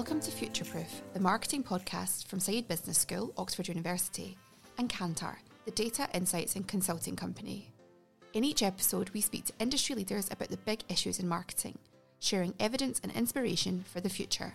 Welcome to Futureproof, the marketing podcast from Said Business School, Oxford University, and Kantar, the data, insights, and consulting company. In each episode, we speak to industry leaders about the big issues in marketing, sharing evidence and inspiration for the future.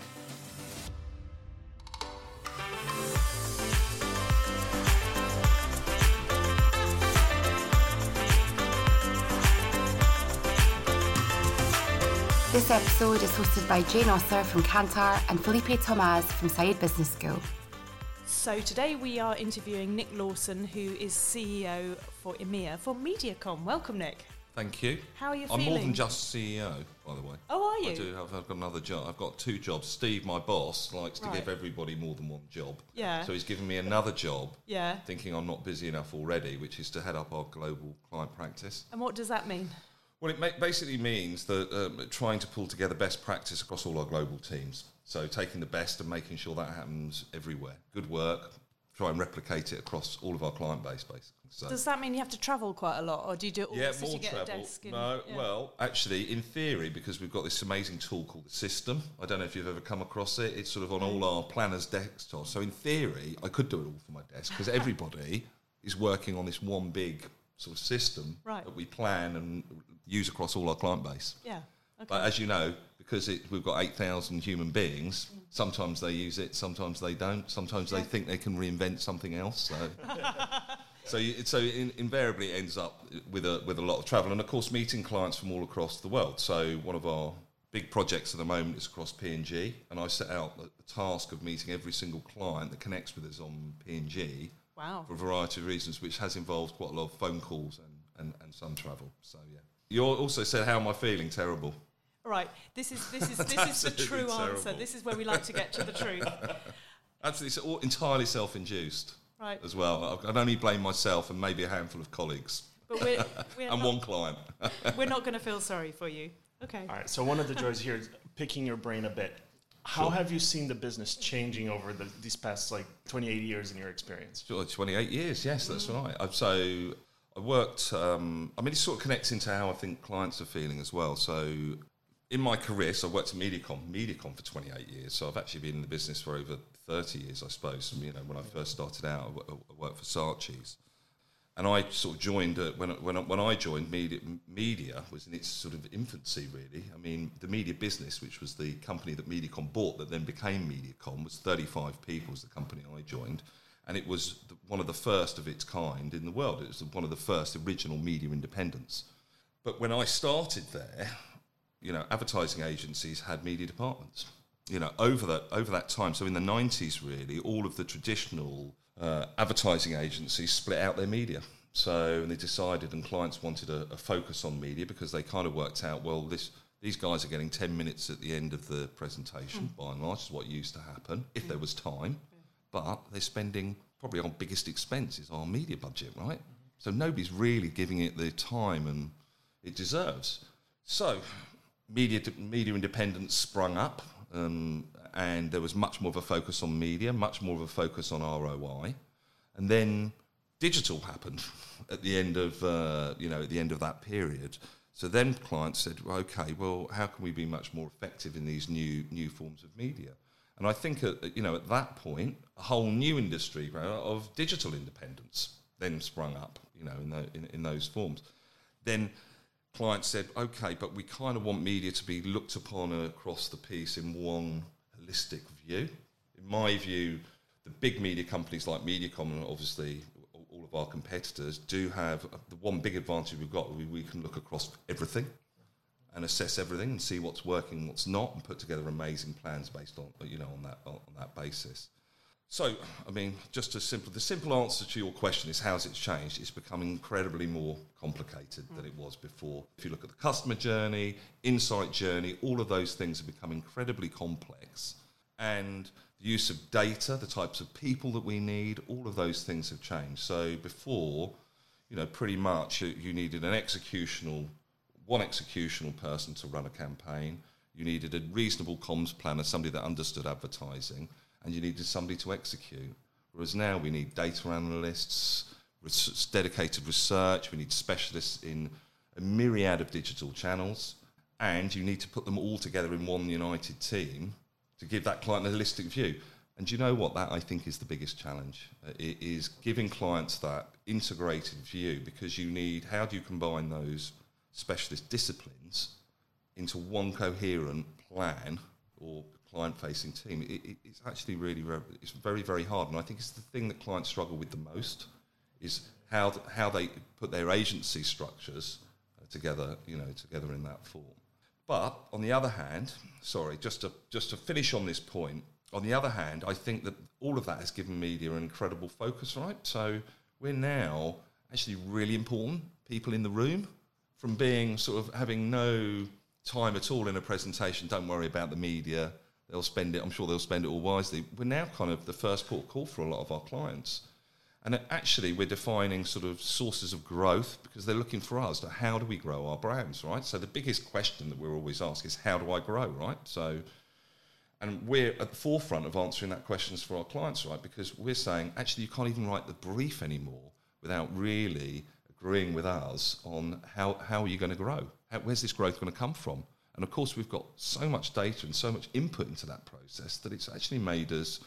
This episode is hosted by Jane Ostler from Kantar and Felipe Thomaz from Said Business School. So today we are interviewing Nick Lawson, who is CEO for EMEA for MediaCom. Welcome, Nick. Thank you. How are you I'm more than just CEO, by the way. Oh, are you? I do have. I've got another job. I've got two jobs. Steve, my boss, likes to Right. give everybody more than one job. Yeah. So he's given me another job, Yeah. thinking I'm not busy enough already, which is to head up our global client practice. And what does that mean? Well, it ma- basically means that um, trying to pull together best practice across all our global teams. So taking the best and making sure that happens everywhere. Good work. Try and replicate it across all of our client base, basically. So. Does that mean you have to travel quite a lot, or do you do it all yeah, more travel. desk? and- no, yeah. well, actually, in theory, because we've got this amazing tool called the System. I don't know if you've ever come across it. It's sort of on all our planners' desktops. So in theory, I could do it all from my desk because everybody is working on this one big sort of system Right. that we plan and use across all our client base. Yeah. Okay. But as you know, because it, we've got 8,000 human beings, sometimes they use it, sometimes they don't. Sometimes they think they can reinvent something else. So, so, you, so in, invariably it ends up with a, with a lot of travel. And of course, meeting clients from all across the world. So one of our big projects at the moment is across P&G. And I set out the, the task of meeting every single client that connects with us on P&G wow. for a variety of reasons, which has involved quite a lot of phone calls and, and, and some travel. So, yeah. You also said, how am I feeling? Terrible. Right. This is this is this is the Absolutely true answer. This is where we like to get to the truth. Absolutely. it's all entirely self-induced Right. as well. I can only blame myself and maybe a handful of colleagues But we're we're and not, one client. we're not going to feel sorry for you. Okay. All right. So one of the joys here is picking your brain a bit. How have you seen the business changing over the, these past like 28 years in your experience? Sure, 28 years, yes, that's right. I've, so I worked, um, I mean, it sort of connects into how I think clients are feeling as well. So in my career, so I worked at MediaCom, MediaCom for 28 years. So I've actually been in the business for over 30 years, I suppose. You know, when I first started out, I I worked for Saatchi's. And I sort of joined uh, when when when I joined media. Media was in its sort of infancy, really. I mean, the media business, which was the company that MediaCom bought, that then became MediaCom, was 35 people. Was the company I joined, and it was the, one of the first of its kind in the world. It was one of the first original media independents. But when I started there, you know, advertising agencies had media departments. You know, over that over that time, so in the nineties, really, all of the traditional uh, advertising agencies split out their media. So and they decided, and clients wanted a, a focus on media because they kind of worked out, well, this these guys are getting ten minutes at the end of the presentation. By and large, is what used to happen if there was time. but they're spending probably our biggest expense is our media budget, right? So nobody's really giving it the time and it deserves. So media media independents sprung up, um, and there was much more of a focus on media, much more of a focus on ROI, and then digital happened at the end of uh, you know at the end of that period. So then clients said, well, okay, well, how can we be much more effective in these new new forms of media? And I think at, you know at that point, a whole new industry of digital independents then sprung up, you know, in, the, in, in those forms. Then clients said, okay, but we kind of want media to be looked upon across the piece in one holistic view. In my view, the big media companies like Mediacom and obviously all of our competitors do have the one big advantage we've got. We, we can look across everything and assess everything and see what's working, what's not, and put together amazing plans based on you know on that on that basis. So, I mean, just a simple the simple answer to your question is how's it changed? It's become incredibly more complicated mm. than it was before. If you look at the customer journey, insight journey, all of those things have become incredibly complex. And the use of data, the types of people that we need, all of those things have changed. So before, you know, pretty much you, needed an executional one executional person to run a campaign. You needed a reasonable comms planner, somebody that understood advertising, and you needed somebody to execute. Whereas now we need data analysts, res- dedicated research, we need specialists in a myriad of digital channels, and you need to put them all together in one united team to give that client a holistic view. And you know what? That I think is the biggest challenge. Uh, it is giving clients that integrated view because you need how do you combine those specialist disciplines into one coherent plan or client facing team, it, it, it's actually really it's very very hard, and I think it's the thing that clients struggle with the most is how how they put their agency structures uh, together, you know, together in that form. But on the other hand, sorry, just to just to finish on this point. On the other hand, I think that all of that has given media an incredible focus, right? So we're now actually really important people in the room from being sort of having no time at all in a presentation. Don't worry about the media; they'll spend it. I'm sure they'll spend it all wisely. We're now kind of the first port call for a lot of our clients, and actually we're defining sort of sources of growth because they're looking for us. How do we grow our brands, right? So the biggest question that we're always asked is how do I grow, right? So. And we're at the forefront of answering that questions for our clients, right? Because we're saying actually you can't even write the brief anymore without really agreeing with us on how, how are you going to grow? How, where's this growth going to come from? And of course, we've got so much data and so much input into that process that it's actually made us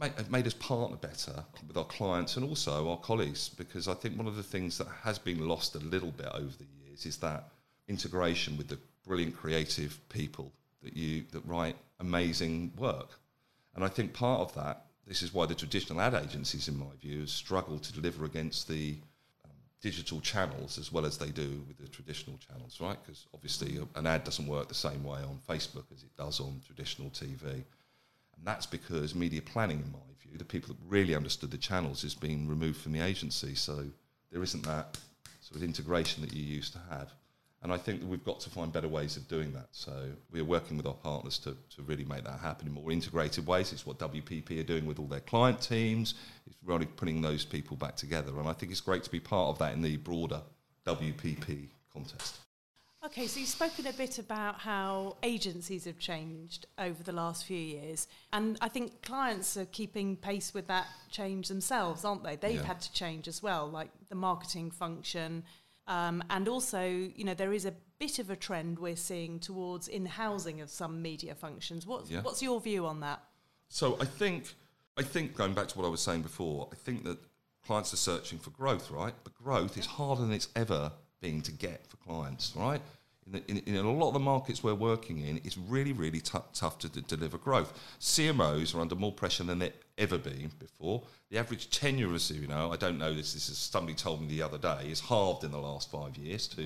made, uh, made us partner better with our clients and also our colleagues. Because I think one of the things that has been lost a little bit over the years is that integration with the brilliant creative people that you that write amazing work. And I think part of that, this is why the traditional ad agencies, in my view, struggle to deliver against the um, digital channels as well as they do with the traditional channels, right? Because obviously uh, an ad doesn't work the same way on Facebook as it does on traditional TV. And that's because media planning, in my view, the people that really understood the channels is being removed from the agency. So there isn't that sort of integration that you used to have. And I think that we've got to find better ways of doing that. So we're working with our partners to, to really make that happen in more integrated ways. It's what WPP are doing with all their client teams. It's really putting those people back together. And I think it's great to be part of that in the broader WPP contest. Okay, so you've spoken a bit about how agencies have changed over the last few years. And I think clients are keeping pace with that change themselves, aren't they? They've yeah. had to change as well, like the marketing function, um, and also, you know, there is a bit of a trend we're seeing towards in-housing of some media functions. What's, yeah. what's your view on that? So I think, I think going back to what I was saying before, I think that clients are searching for growth, right? But growth is harder than it's ever been to get for clients, right? In, the, in, in, a lot of the markets we're working in, it's really, really t- tough to d- deliver growth. CMOs are under more pressure than they've ever been before. The average tenure of a CMO, I don't know this, this is somebody told me the other day, is halved in the last five years to.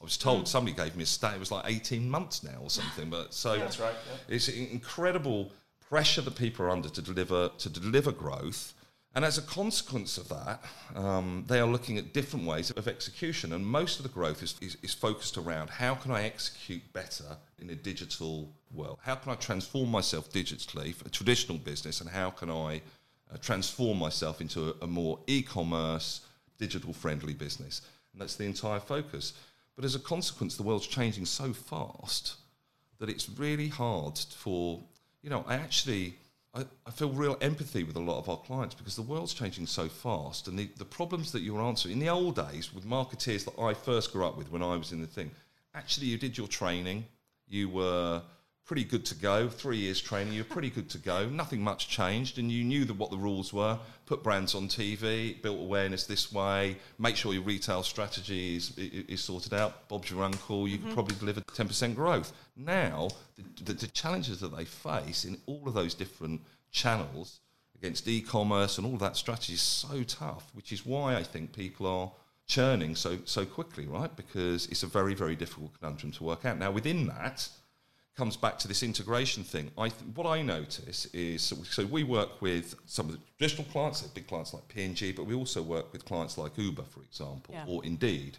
I was told somebody gave me a stat. It was like eighteen months now or something. But so that's right. Yeah. It's incredible pressure that people are under to deliver to deliver growth, and as a consequence of that, um, they are looking at different ways of execution. And most of the growth is, is, is, focused around how can I execute better in a digital world? How can I transform myself digitally for a traditional business? And how can I uh, transform myself into a, a more e-commerce, digital-friendly business, and that's the entire focus. But as a consequence, the world's changing so fast that it's really hard for you know. I actually I, I feel real empathy with a lot of our clients because the world's changing so fast, and the, the problems that you're answering in the old days with marketeers that I first grew up with when I was in the thing. Actually, you did your training, you were pretty good to go. Three years training, you're pretty good to go. Nothing much changed, and you knew that what the rules were. Put brands on TV, built awareness this way. Make sure your retail strategy is, is sorted out. Bob's your uncle. You could mm-hmm. probably deliver 10% growth. Now, the, the, the challenges that they face in all of those different channels against e-commerce and all of that strategy is so tough, which is why I think people are churning so so quickly, right? Because it's a very very difficult conundrum to work out. Now, within that comes back to this integration thing. I th- what I notice is so, so we work with some of the traditional clients, like big clients like P&G, but we also work with clients like Uber, for example, Yeah. or Indeed.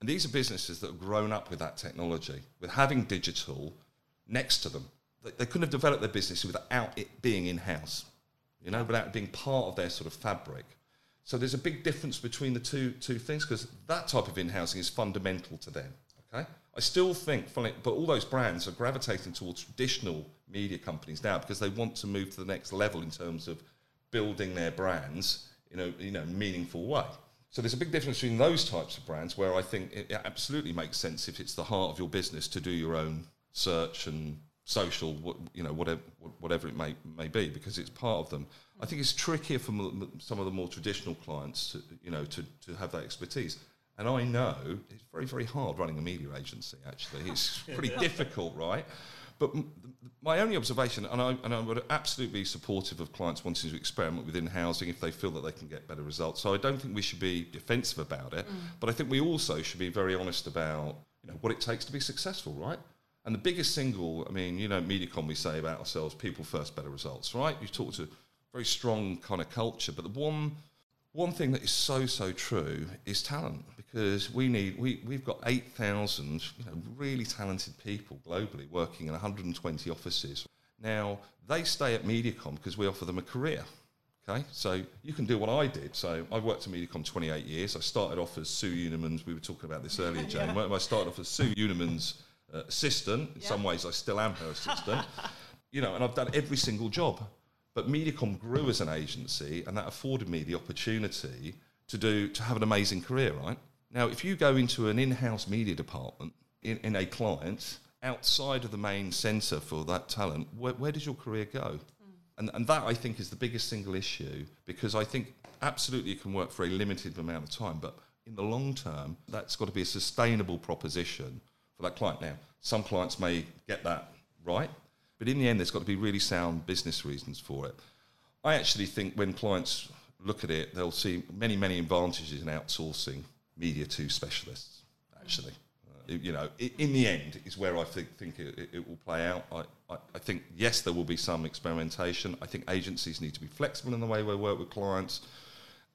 And these are businesses that have grown up with that technology, with having digital next to them. They, they couldn't have developed their business without it being in-house, you know, without it being part of their sort of fabric. So there's a big difference between the two two things because that type of in-housing is fundamental to them. Okay, I still think, but all those brands are gravitating towards traditional media companies now because they want to move to the next level in terms of building their brands in a you know meaningful way. So there's a big difference between those types of brands where I think it absolutely makes sense if it's the heart of your business to do your own search and social, you know, whatever whatever it may may be, because it's part of them. I think it's trickier for some of the more traditional clients, to, you know, to, to have that expertise. And I know it's very very hard running a media agency. Actually, it's pretty difficult, right? But m- my only observation, and I, and I would absolutely be supportive of clients wanting to experiment within housing if they feel that they can get better results. So I don't think we should be defensive about it, mm. but I think we also should be very honest about you know what it takes to be successful, right? And the biggest single, I mean, you know, MediaCom we say about ourselves, people first, better results, right? You talk to a very strong kind of culture, but the one one thing that is so so true is talent because we need we we've got eight thousand you know really talented people globally working in 120 offices. Now they stay at MediaCom because we offer them a career. Okay, so you can do what I did. So I've worked at MediaCom 28 years. I started off as Sue Unerman's. We were talking about this earlier, Jane. I started off as Sue Unerman's uh, assistant. In some ways, I still am her assistant. you know, and I've done every single job. But MediaCom grew as an agency, and that afforded me the opportunity to do to have an amazing career. Right now, if you go into an in-house media department in, in a client outside of the main centre for that talent, where, where does your career go? Hmm. And, and that I think is the biggest single issue because I think absolutely it can work for a limited amount of time, but in the long term, that's got to be a sustainable proposition for that client. Now, some clients may get that right, but in the end, there's got to be really sound business reasons for it. I actually think when clients look at it, they'll see many, many advantages in outsourcing media to specialists, actually. Uh, you know, in the end is where I think, think it, it- it will play out. I, I, I think, yes, there will be some experimentation. I think agencies need to be flexible in the way we work with clients.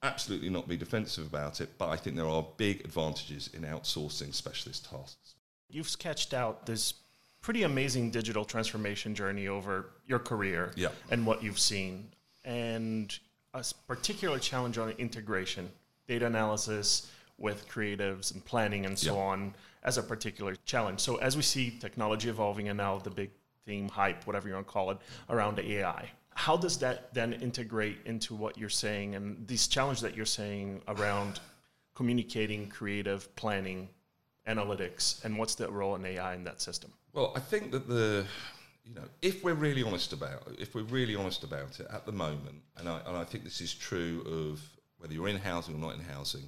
Absolutely not be defensive about it, but I think there are big advantages in outsourcing specialist tasks. You've sketched out this pretty amazing digital transformation journey over your career Yeah. and what you've seen. And a particular challenge on integration, data analysis with creatives and planning and so Yeah. on as a particular challenge. So as we see technology evolving and now the big theme, hype, whatever you want to call it, around AI, how does that then integrate into what you're saying and these challenges that you're saying around communicating, creative, planning, analytics, and what's the role in AI in that system? Well, I think that the, you know, if we're really honest about if we're really honest about it at the moment, and I, and I think this is true of whether you're in housing or not in housing,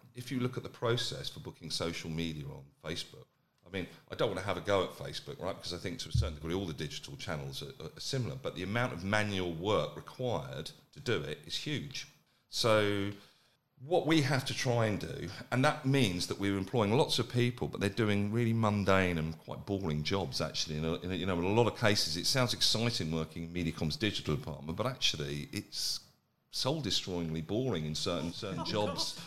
If you look at the process for booking social media on Facebook, I mean, I don't want to have a go at Facebook, right? Because I think to a certain degree all the digital channels are, are similar, but the amount of manual work required to do it is huge. So, what we have to try and do, and that means that we're employing lots of people, but they're doing really mundane and quite boring jobs. Actually, in, a, in a, you know, in a lot of cases, it sounds exciting working in Mediacom's digital department, but actually, it's soul destroyingly boring in certain certain oh, jobs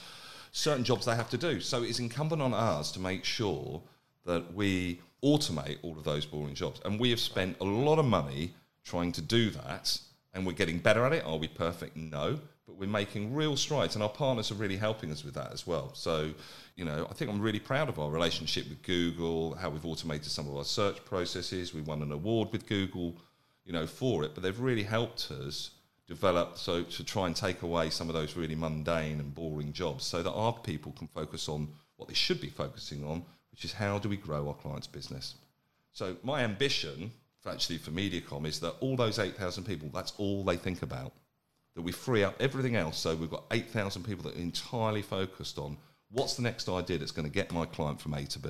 certain jobs they have to do. So it's incumbent on us to make sure that we automate all of those boring jobs. And we have spent a lot of money trying to do that and we're getting better at it. Are we perfect? No. But we're making real strides and our partners are really helping us with that as well. So you know i think i'm really proud of our relationship with google how we've automated some of our search processes. We won an award with google you know for it but they've really helped us develop so to try and take away some of those really mundane and boring jobs so that our people can focus on what they should be focusing on which is how do we grow our clients business. So my ambition for actually for mediacom is that all those 8000 people that's all they think about. That we free up everything else. So we've got 8000 people that are entirely focused on what's the next idea that's going to get my client from a to b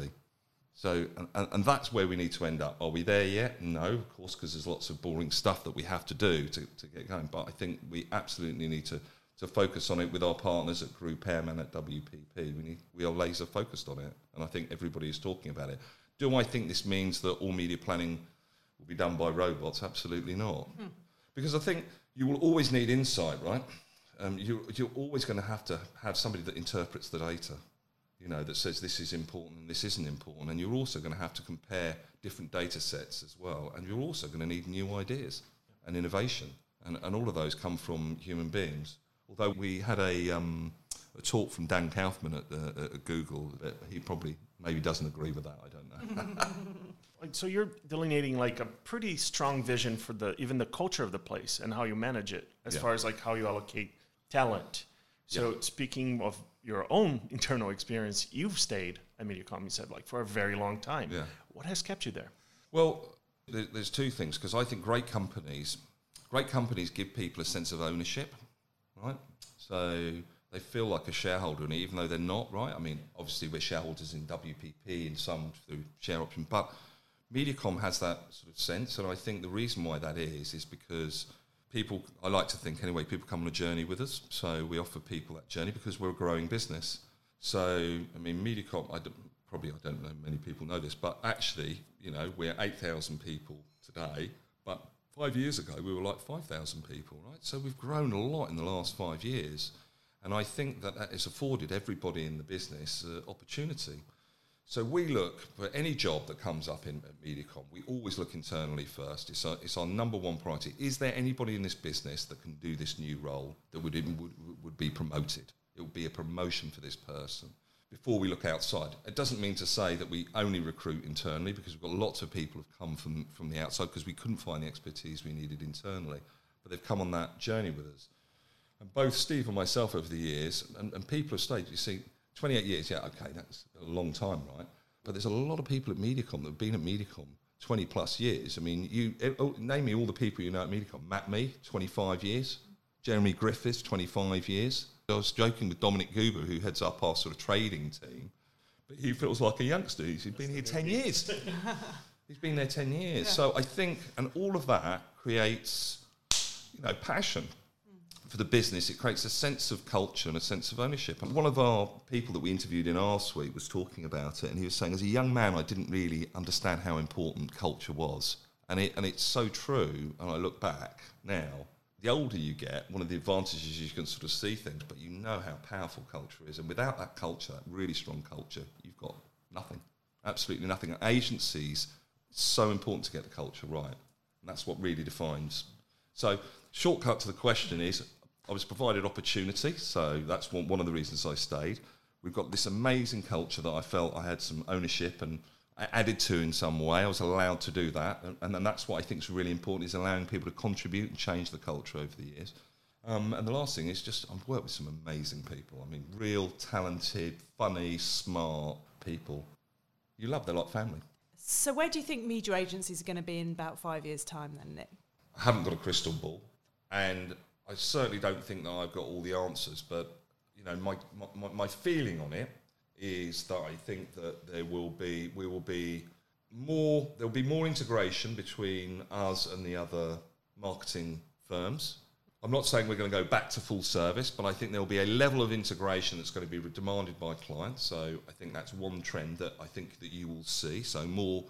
so, and, and, that's where we need to end up. Are we there yet? No, of course, because there's lots of boring stuff that we have to do to, to get going. But I think we absolutely need to, to focus on it with our partners at GroupM and at WPP. We, need, we are laser focused on it. And I think everybody is talking about it. Do I think this means that all media planning will be done by robots? Absolutely not. Hmm. Because I think you will always need insight, right? Um, you, you're always going to have to have somebody that interprets the data you know, that says this is important and this isn't important. And you're also going to have to compare different data sets as well. And you're also going to need new ideas and innovation. And, and all of those come from human beings. Although we had a, um, a talk from Dan Kaufman at, uh, at Google, that he probably maybe doesn't agree with that. I don't know. so you're delineating like a pretty strong vision for the even the culture of the place and how you manage it as yeah. far as like how you allocate talent. So yeah. speaking of your own internal experience, you've stayed at Mediacom, you said, like for a very long time. Yeah. What has kept you there? Well, there's two things because I think great companies, great companies give people a sense of ownership, right? So they feel like a shareholder, and even though they're not, right? I mean, obviously we're shareholders in WPP and some through share option, but Mediacom has that sort of sense, and I think the reason why that is is because people, I like to think anyway, people come on a journey with us. So we offer people that journey because we're a growing business. So, I mean, Mediacom, I probably I don't know many people know this, but actually, you know, we're 8,000 people today, but five years ago we were like 5,000 people, right? So we've grown a lot in the last five years. And I think that that has afforded everybody in the business uh, opportunity. So we look for any job that comes up in Mediacom. We always look internally first. It's our, it's our number one priority. Is there anybody in this business that can do this new role that would would, would be promoted? It would be a promotion for this person before we look outside. It doesn't mean to say that we only recruit internally because we've got lots of people who've come from from the outside because we couldn't find the expertise we needed internally, but they've come on that journey with us. And both Steve and myself over the years, and, and people have stayed. You see, 28 years, yeah, okay, that's a long time, right? But there's a lot of people at Mediacom that have been at Mediacom 20 plus years. I mean, you eh, oh, name me all the people you know at Mediacom. Matt Mee, 25 years. Jeremy Griffiths, 25 years. I was joking with Dominic Guber, who heads up our sort of trading team, but he feels like a youngster. He's been here 10 years. He's been there 10 years. Yeah. So I think, and all of that creates, you know, passion for the business, it creates a sense of culture and a sense of ownership. And one of our people that we interviewed in our suite was talking about it, and he was saying, as a young man, I didn't really understand how important culture was. And, it, and it's so true, and I look back now, the older you get, one of the advantages is you can sort of see things, but you know how powerful culture is. And without that culture, that really strong culture, you've got nothing, absolutely nothing. And agencies, it's so important to get the culture right. And that's what really defines. So, shortcut to the question is I was provided opportunity, so that's one, one of the reasons I stayed. We've got this amazing culture that I felt I had some ownership and I added to in some way. I was allowed to do that, and, and, that's what I think is really important: is allowing people to contribute and change the culture over the years. Um, and the last thing is just I've worked with some amazing people. I mean, real talented, funny, smart people. You love them like family. So, where do you think media agencies are going to be in about five years' time, then, Nick? I haven't got a crystal ball, and I certainly don't think that I've got all the answers. But you know, my my, my feeling on it is that I think that there will be we will be more there will be more integration between us and the other marketing firms I'm not saying we're going to go back to full service, but I think there will be a level of integration that's going to be demanded by clients. So I think that's one trend that I think that you will see. So more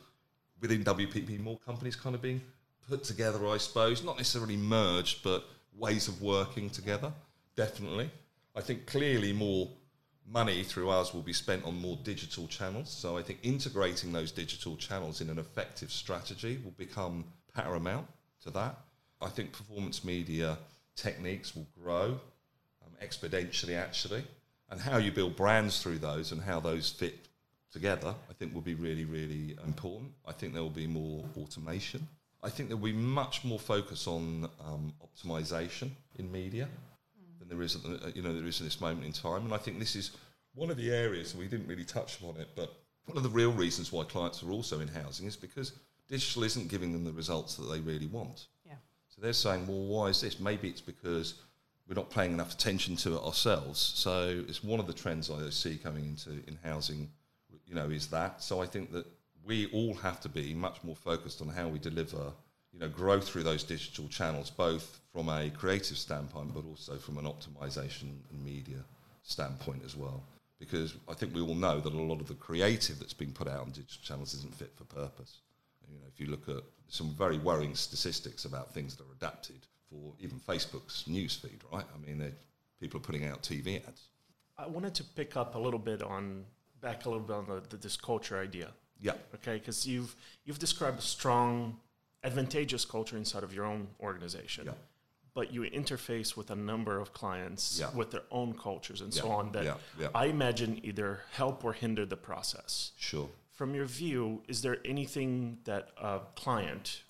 within WPP, more companies kind of being put together, I suppose, not necessarily merged, but ways of working together. Definitely, I think clearly more money through us will be spent on more digital channels. So I think integrating those digital channels in an effective strategy will become paramount to that. I think performance media techniques will grow um, exponentially, actually. And how you build brands through those and how those fit together, I think will be really, really important. I think there will be more automation. I think there will be much more focus on um, optimization in media than there is, at the, you know, there is in this moment in time. And I think this is one of the areas, and we didn't really touch upon it, but one of the real reasons why clients are also in housing is because digital isn't giving them the results that they really want. Yeah. So they're saying, well, why is this? Maybe it's because we're not paying enough attention to it ourselves. So it's one of the trends I see coming into in housing, you know, is that. So I think that we all have to be much more focused on how we deliver, you know, growth through those digital channels, both from a creative standpoint, but also from an optimization and media standpoint as well. Because I think we all know that a lot of the creative that's being put out on digital channels isn't fit for purpose. You know, if you look at some very worrying statistics about things that are adapted for even Facebook's newsfeed, right? I mean, people are putting out TV ads. I wanted to pick up a little bit on back a little bit on the, the this culture idea. Yeah. Okay, because you've you've described a strong, advantageous culture inside of your own organization. Yeah. But you interface with a number of clients Yeah. with their own cultures and so on that Yeah. Yeah. I imagine either help or hinder the process. Sure. From your view, is there anything that a client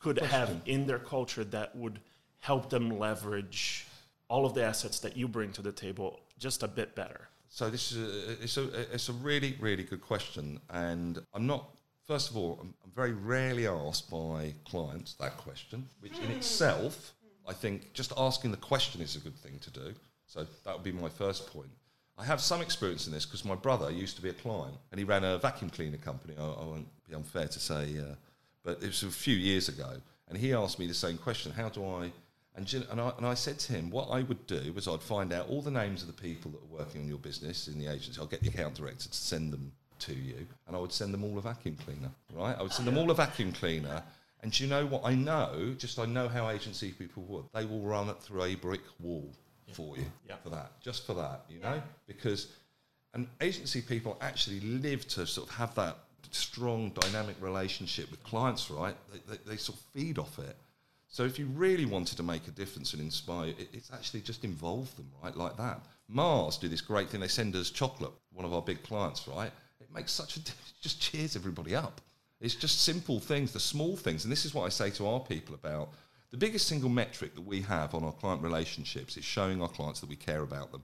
could have in their culture that would help them leverage all of the assets that you bring to the table just a bit better? So this is a, it's a it's a really really good question, and I'm not. First of all, I'm, I'm very rarely asked by clients that question, which in itself, I think, just asking the question is a good thing to do. So that would be my first point. I have some experience in this because my brother used to be a client, and he ran a vacuum cleaner company. I, I won't be unfair to say, uh, but it was a few years ago, and he asked me the same question: How do I and, and, I, and I said to him, what I would do was I'd find out all the names of the people that are working on your business in the agency. I'll get the account director to send them to you, and I would send them all a vacuum cleaner, right? I would send them all a vacuum cleaner. And you know what I know? Just I know how agency people would. They will run it through a brick wall for you Yeah. for that, just for that, you know? Because, and agency people actually live to sort of have that strong dynamic relationship with clients, right? They, they, they sort of feed off it. So if you really wanted to make a difference and inspire, it, it's actually just involve them, right, like that. Mars do this great thing. They send us chocolate, one of our big clients, right? It makes such a di- just cheers everybody up. It's just simple things, the small things, and this is what I say to our people about the biggest single metric that we have on our client relationships is showing our clients that we care about them.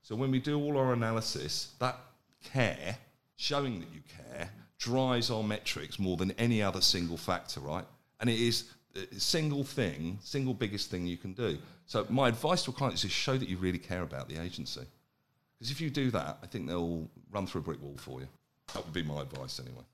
So when we do all our analysis, that care, showing that you care, drives our metrics more than any other single factor, right? And it is single thing, single biggest thing you can do. So my advice to a client is show that you really care about the agency. Because if you do that, I think they'll run through a brick wall for you. That would be my advice anyway.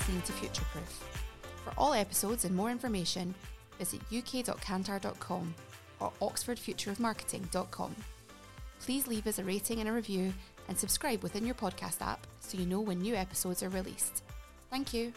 Listening to Future Proof. For all episodes and more information, visit uk.kantar.com or oxfordfutureofmarketing.com. Please leave us a rating and a review and subscribe within your podcast app so you know when new episodes are released. Thank you.